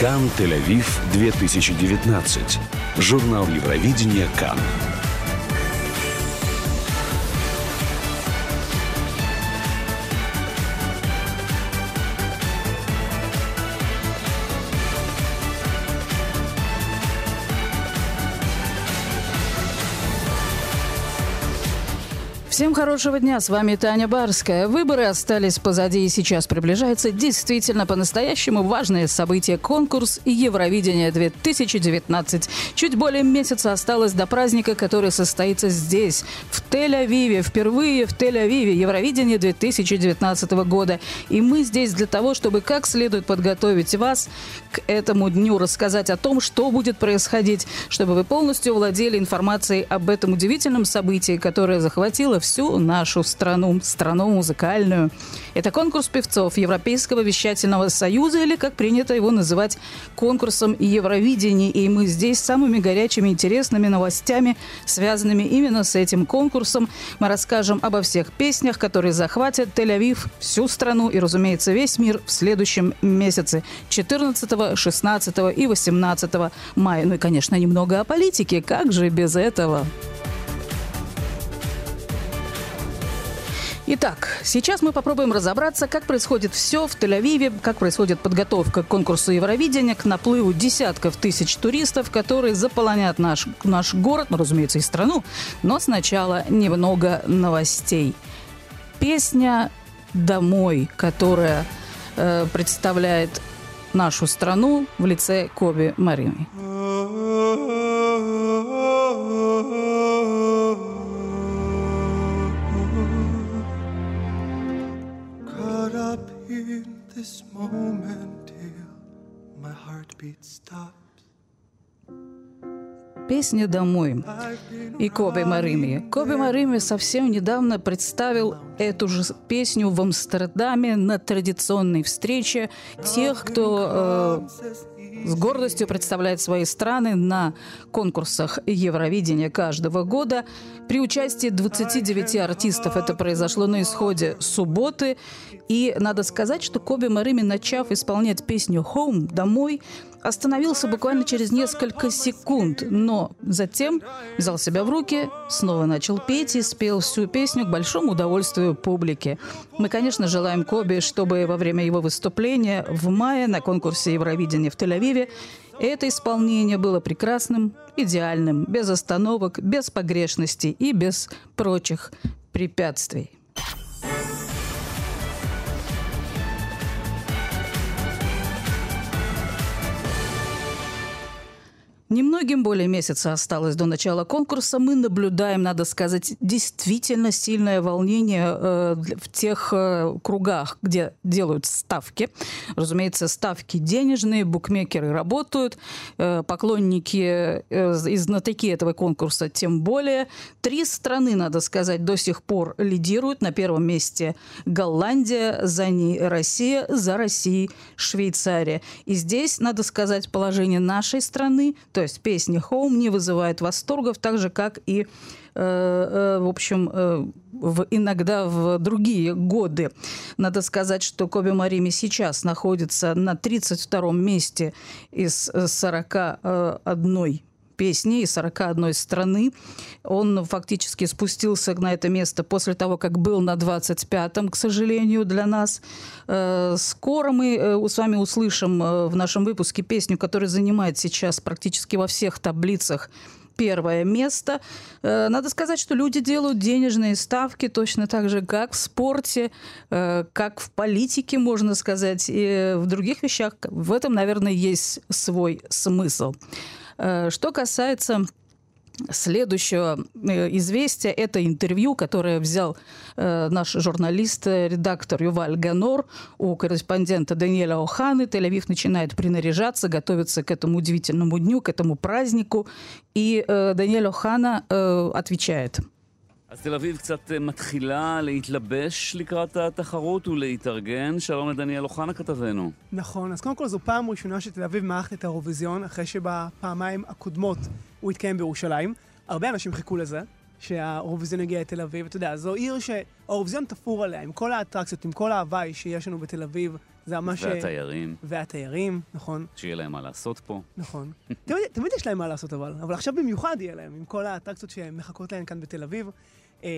Кан Тель-Авив 2019. Журнал Евровидения Кан. Всем хорошего дня, с вами Таня Барская. Выборы остались позади и сейчас приближается действительно по-настоящему важное событие – конкурс Евровидение-2019. Чуть более месяца осталось до праздника, который состоится здесь, в Тель-Авиве. Впервые в Тель-Авиве Евровидение 2019 года. И мы здесь для того, чтобы как следует подготовить вас к этому дню, рассказать о том, что будет происходить, чтобы вы полностью владели информацией об этом удивительном событии, которое захватило все всю нашу страну, страну музыкальную. Это конкурс певцов Европейского вещательного союза, или, как принято его называть, конкурсом Евровидения. И мы здесь самыми горячими, интересными новостями, связанными именно с этим конкурсом. Мы расскажем обо всех песнях, которые захватят Тель-Авив, всю страну и, разумеется, весь мир в следующем месяце 14, 16 и 18 мая. Ну и, конечно, немного о политике. Как же без этого? Итак, сейчас мы попробуем разобраться, как происходит все в Тель-Авиве, как происходит подготовка к конкурсу Евровидения, к наплыву десятков тысяч туристов, которые заполонят наш, наш город, ну, разумеется, и страну. Но сначала немного новостей. Песня «Домой», которая э, представляет нашу страну в лице Коби Марины. Песня «Домой» и Коби Марими. Коби Марими совсем недавно представил эту же песню в Амстердаме на традиционной встрече тех, кто э, с гордостью представляет свои страны на конкурсах Евровидения каждого года. При участии 29 артистов это произошло на исходе субботы. И надо сказать, что Коби Марими, начав исполнять песню «Home» «Домой», остановился буквально через несколько секунд, но затем взял себя в руки, снова начал петь и спел всю песню к большому удовольствию публики. Мы, конечно, желаем Коби, чтобы во время его выступления в мае на конкурсе Евровидения в Тель-Авиве это исполнение было прекрасным, идеальным, без остановок, без погрешностей и без прочих препятствий. Немногим более месяца осталось до начала конкурса. Мы наблюдаем, надо сказать, действительно сильное волнение э, в тех э, кругах, где делают ставки. Разумеется, ставки денежные, букмекеры работают, э, поклонники э, и знатоки этого конкурса тем более. Три страны, надо сказать, до сих пор лидируют. На первом месте Голландия, за ней Россия, за Россией Швейцария. И здесь, надо сказать, положение нашей страны, то то есть песня «Home» не вызывает восторгов, так же, как и, э, э, в общем, э, в, иногда в другие годы. Надо сказать, что Коби Марими сейчас находится на 32-м месте из 41 песни из 41 страны. Он фактически спустился на это место после того, как был на 25-м, к сожалению, для нас. Э, скоро мы э, с вами услышим э, в нашем выпуске песню, которая занимает сейчас практически во всех таблицах первое место. Надо сказать, что люди делают денежные ставки точно так же, как в спорте, как в политике, можно сказать, и в других вещах. В этом, наверное, есть свой смысл. Э, что касается Следующего э, известия – это интервью, которое взял э, наш журналист, редактор Юваль Ганор у корреспондента Даниэля Оханы. Тель-Авив начинает принаряжаться, готовиться к этому удивительному дню, к этому празднику. И э, Даниэль Охана отвечает – אז תל אביב קצת מתחילה להתלבש לקראת התחרות ולהתארגן. שלום לדניאל אוחנה כתבנו. נכון, אז קודם כל זו פעם ראשונה שתל אביב מערכת את האירוויזיון, אחרי שבפעמיים הקודמות הוא התקיים בירושלים. הרבה אנשים חיכו לזה, שהאירוויזיון יגיע לתל אביב. אתה יודע, זו עיר שהאירוויזיון תפור עליה, עם כל האטרקציות, עם כל ההוואי שיש לנו בתל אביב. זה ממש... והתיירים, והתיירים, נכון, שיהיה להם מה לעשות פה. נכון. תמיד, תמיד יש להם מה לעשות אבל, אבל עכשיו במיוחד יהיה להם, עם כל האטרקציות שמחכות להם כאן בתל אביב. אה,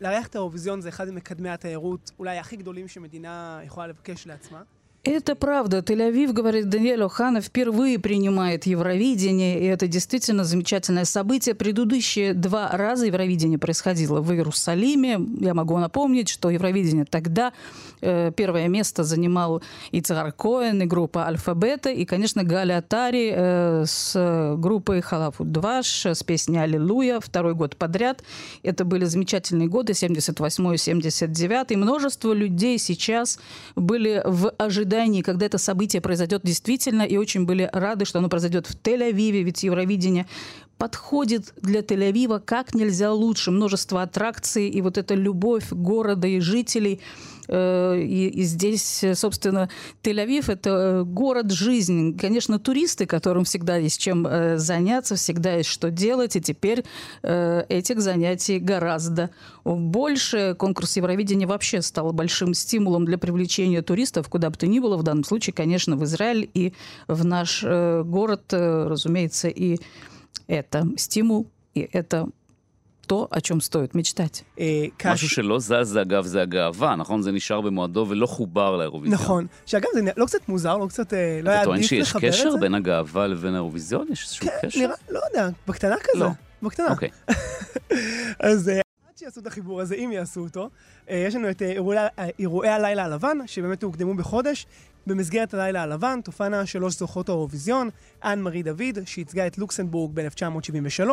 לארח את האירוויזיון זה אחד ממקדמי התיירות אולי הכי גדולים שמדינה יכולה לבקש לעצמה. Это правда. Тель-Авив, говорит Даниэль Охана, впервые принимает Евровидение, и это действительно замечательное событие. Предыдущие два раза Евровидение происходило в Иерусалиме. Я могу напомнить, что Евровидение тогда э, первое место занимал и Коэн, и группа Альфа-Бета, и, конечно, Галя Атари э, с группой Халафу Дваш, с песней «Аллилуйя» второй год подряд. Это были замечательные годы, 78-79. Множество людей сейчас были в ожидании ожидании, когда это событие произойдет действительно, и очень были рады, что оно произойдет в Тель-Авиве, ведь Евровидение подходит для Тель-Авива как нельзя лучше. Множество аттракций и вот эта любовь города и жителей – Э, и, и здесь, собственно, Тель-Авив – это город жизни. Конечно, туристы, которым всегда есть чем э, заняться, всегда есть что делать, и теперь э, этих занятий гораздо больше. Конкурс Евровидения вообще стал большим стимулом для привлечения туристов, куда бы то ни было, в данном случае, конечно, в Израиль и в наш город, разумеется, и это стимул, и это то, о чем стоит мечтать. משהו שלא זז, אגב, זה הגאווה, נכון? זה נשאר במועדו ולא חובר לאירוויזיון. נכון. שאגב, זה לא קצת מוזר, לא קצת, לא היה עדיף לחבר את זה? אתה טוען שיש קשר בין הגאווה לבין האירוויזיון? יש איזשהו כן, קשר? נראה, לא יודע, בקטנה כזה. לא. בקטנה. אוקיי. אז עד שיעשו את החיבור הזה, אם יעשו אותו, יש לנו את אירועי הלילה הלבן, שבאמת הוקדמו בחודש. במסגרת הלילה הלבן תופענה שלוש זוכות האירוויזיון, אנ מארי דוד, שייצגה את לוקסנבורג ב-1973,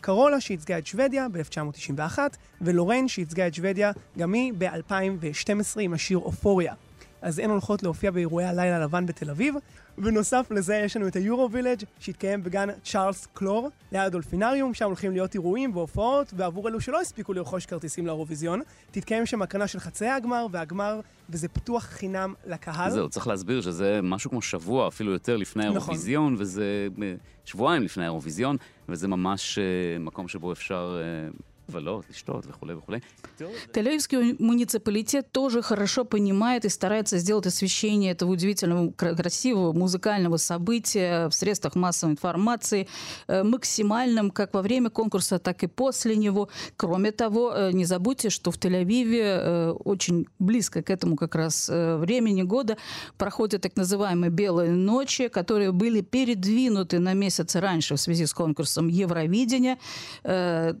קרולה, שייצגה את שוודיה ב-1991, ולוריין, שייצגה את שוודיה גם היא ב-2012 עם השיר אופוריה. אז הן הולכות להופיע באירועי הלילה הלבן בתל אביב. בנוסף לזה יש לנו את היורו וילג' שהתקיים בגן צ'ארלס קלור, ליד הדולפינריום, שם הולכים להיות אירועים והופעות, ועבור אלו שלא הספיקו לרכוש כרטיסים לאירוויזיון, תתקיים שם הקרנה של חצאי הגמר והגמר, וזה פתוח חינם לקהל. זהו, צריך להסביר שזה משהו כמו שבוע, אפילו יותר לפני נכון. האירוויזיון, נכון. וזה שבועיים לפני האירוויזיון, וזה ממש uh, מקום שבו אפשר... Тель-Авивский муниципалитет тоже хорошо понимает и старается сделать освещение этого удивительного, красивого музыкального события в средствах массовой информации э, максимальным как во время конкурса, так и после него. Кроме того, э, не забудьте, что в Тель-Авиве э, очень близко к этому как раз времени года проходят так называемые «белые ночи», которые были передвинуты на месяц раньше в связи с конкурсом Евровидения. Это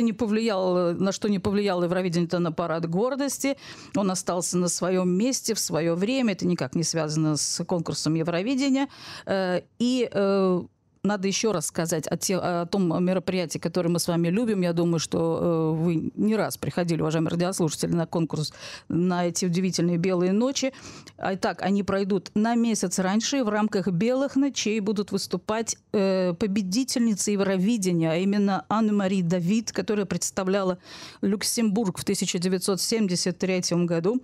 не не повлиял, на что не повлияло Евровидение, это на парад гордости. Он остался на своем месте в свое время. Это никак не связано с конкурсом Евровидения. Э, и э, надо еще раз сказать о, те, о том мероприятии, которое мы с вами любим. Я думаю, что э, вы не раз приходили, уважаемые радиослушатели, на конкурс на эти удивительные белые ночи. А так, они пройдут на месяц раньше, в рамках белых ночей будут выступать э, победительницы Евровидения, а именно Анна-Мари Давид, которая представляла Люксембург в 1973 году.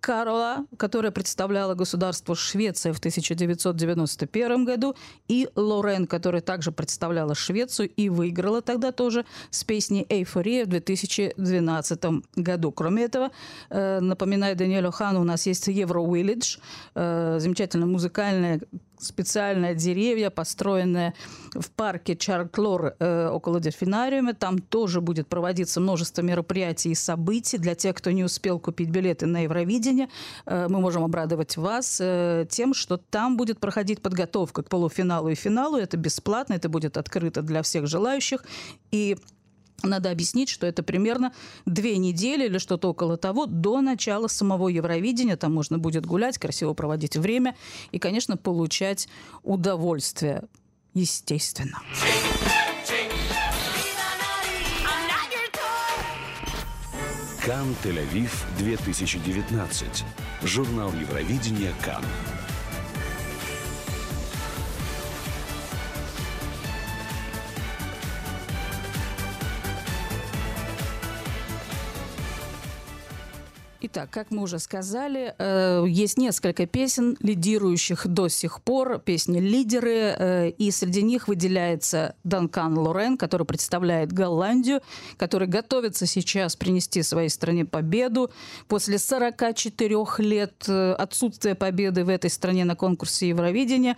Карла, которая представляла государство Швеция в 1991 году, и Лорен, которая также представляла Швецию и выиграла тогда тоже с песней «Эйфория» в 2012 году. Кроме этого, э, напоминаю Даниэлю Хану, у нас есть Евро Village, э, замечательная музыкальная специальные деревья, построенные в парке Чарклор э, около дельфинариума. Там тоже будет проводиться множество мероприятий и событий. Для тех, кто не успел купить билеты на Евровидение, э, мы можем обрадовать вас э, тем, что там будет проходить подготовка к полуфиналу и финалу. Это бесплатно, это будет открыто для всех желающих. И надо объяснить, что это примерно две недели или что-то около того до начала самого Евровидения. Там можно будет гулять, красиво проводить время и, конечно, получать удовольствие. Естественно. Кан Тель-Авив 2019. Журнал Евровидения Кан. Итак, как мы уже сказали, э, есть несколько песен, лидирующих до сих пор, песни-лидеры, э, и среди них выделяется Данкан Лорен, который представляет Голландию, который готовится сейчас принести своей стране победу. После 44 лет э, отсутствия победы в этой стране на конкурсе Евровидения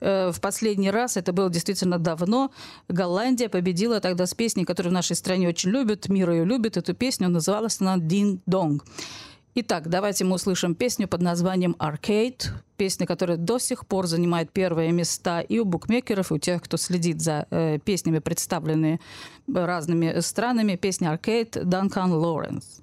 в последний раз, это было действительно давно, Голландия победила тогда с песней, которую в нашей стране очень любят, мир ее любит, эту песню, называлась она «Дин Донг». Итак, давайте мы услышим песню под названием «Arcade», песня, которая до сих пор занимает первые места и у букмекеров, и у тех, кто следит за э, песнями, представленными разными странами. Песня «Arcade» Данкан Лоренс.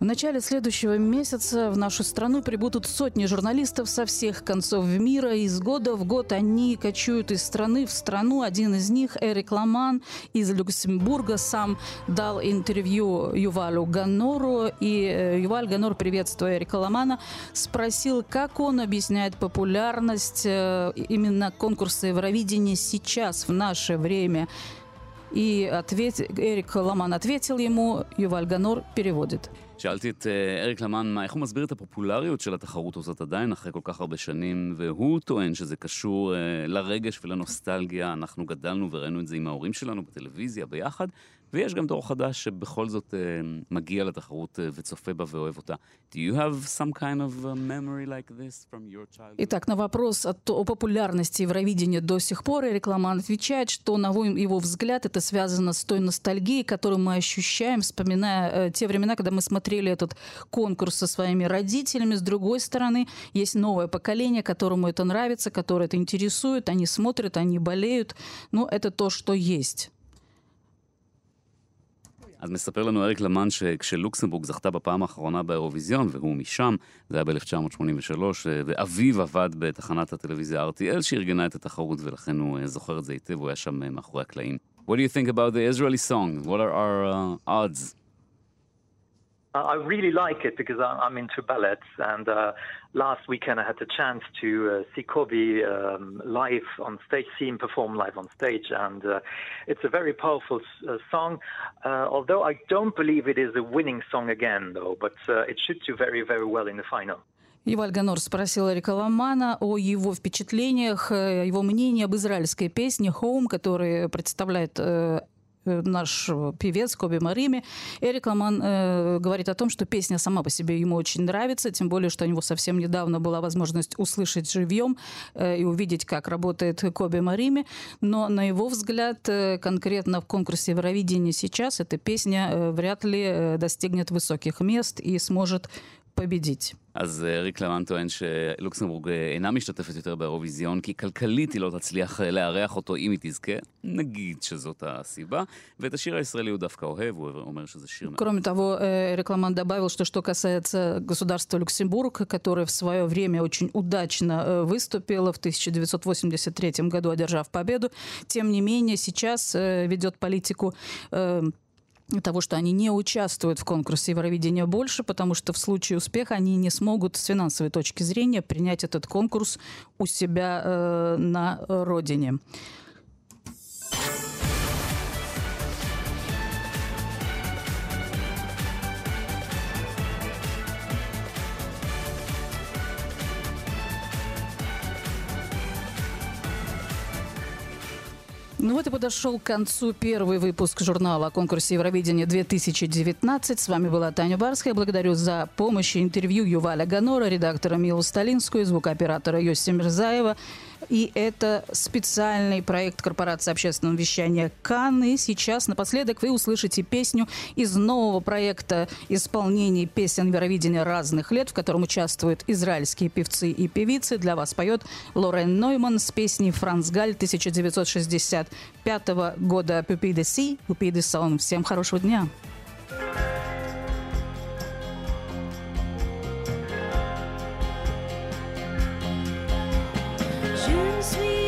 В начале следующего месяца в нашу страну прибудут сотни журналистов со всех концов мира. Из года в год они кочуют из страны в страну. Один из них, Эрик Ламан из Люксембурга, сам дал интервью Ювалю Ганору. И э, Юваль Ганор, приветствуя Эрика Ламана, спросил, как он объясняет популярность э, именно конкурса Евровидения сейчас, в наше время. И ответ... Эрик Ламан ответил ему, Юваль Ганор переводит. שאלתי את אריק למן, איך הוא מסביר את הפופולריות של התחרות הזאת עדיין אחרי כל כך הרבה שנים, והוא טוען שזה קשור לרגש ולנוסטלגיה. אנחנו גדלנו וראינו את זה עם ההורים שלנו בטלוויזיה ביחד, ויש גם דור חדש שבכל זאת מגיע לתחרות וצופה בה ואוהב אותה. Do you have some kind of memory like this from your childhood? Итак, на вопрос о, о популярности Евровидения до сих пор Эрик Ламан отвечает, что, на его взгляд, это связано с той ностальгией, которую мы ощущаем, вспоминая э, те времена, когда мы смотрели этот конкурс со своими родителями. С другой стороны, есть новое поколение, которому это нравится, которое это интересует, они смотрят, они болеют. Но это то, что есть. אז מספר לנו אריק למן שכשלוקסמבורג זכתה בפעם האחרונה באירוויזיון, והוא משם, זה היה ב-1983, ואביו עבד בתחנת הטלוויזיה RTL שארגנה את התחרות, ולכן הוא זוכר את זה היטב, הוא היה שם מאחורי הקלעים. What do you think about the Israeli song? What are our uh, odds? I really like it because I'm into ballets, and uh, last weekend I had the chance to uh, see Kobe um, live on stage, see him perform live on stage, and uh, it's a very powerful uh, song. Uh, although I don't believe it is a winning song again, though, but uh, it should do very, very well in the final. Иваль Ганор спросил Эрика Ламана о его впечатлениях, его мнении об израильской песне «Home», которая представляет Э, наш певец Коби Марими, Эрик Ламан э, говорит о том, что песня сама по себе ему очень нравится, тем более, что у него совсем недавно была возможность услышать живьем э, и увидеть, как работает Коби Марими. Но, на его взгляд, э, конкретно в конкурсе Евровидения сейчас эта песня э, вряд ли э, достигнет высоких мест и сможет победить. אז ריק למן טוען שלוקסמבורג אינה משתתפת יותר באירוויזיון, כי כלכלית היא לא תצליח לארח אותו אם היא תזכה, נגיד שזאת הסיבה, ואת השיר הישראלי הוא דווקא אוהב, הוא אומר שזה שיר... Кроме того, Рекламан добавил, что что касается государства Люксембург, которое в свое время очень удачно выступило в 1983 году, одержав победу, тем не менее сейчас ведет политику того, что они не участвуют в конкурсе Евровидения больше, потому что в случае успеха они не смогут с финансовой точки зрения принять этот конкурс у себя э, на родине. Ну вот и подошел к концу первый выпуск журнала о конкурсе Евровидения 2019. С вами была Таня Барская. Благодарю за помощь и интервью Юваля Ганора, редактора Милу Сталинскую, звукооператора Йоси Мирзаева. И это специальный проект корпорации общественного вещания «Кан». И сейчас напоследок вы услышите песню из нового проекта исполнений песен Евровидения разных лет, в котором участвуют израильские певцы и певицы. Для вас поет Лорен Нойман с песней «Франц Галь» 1965 года «Пупи де Си», «Пупи де Сон». Всем хорошего дня! Je suis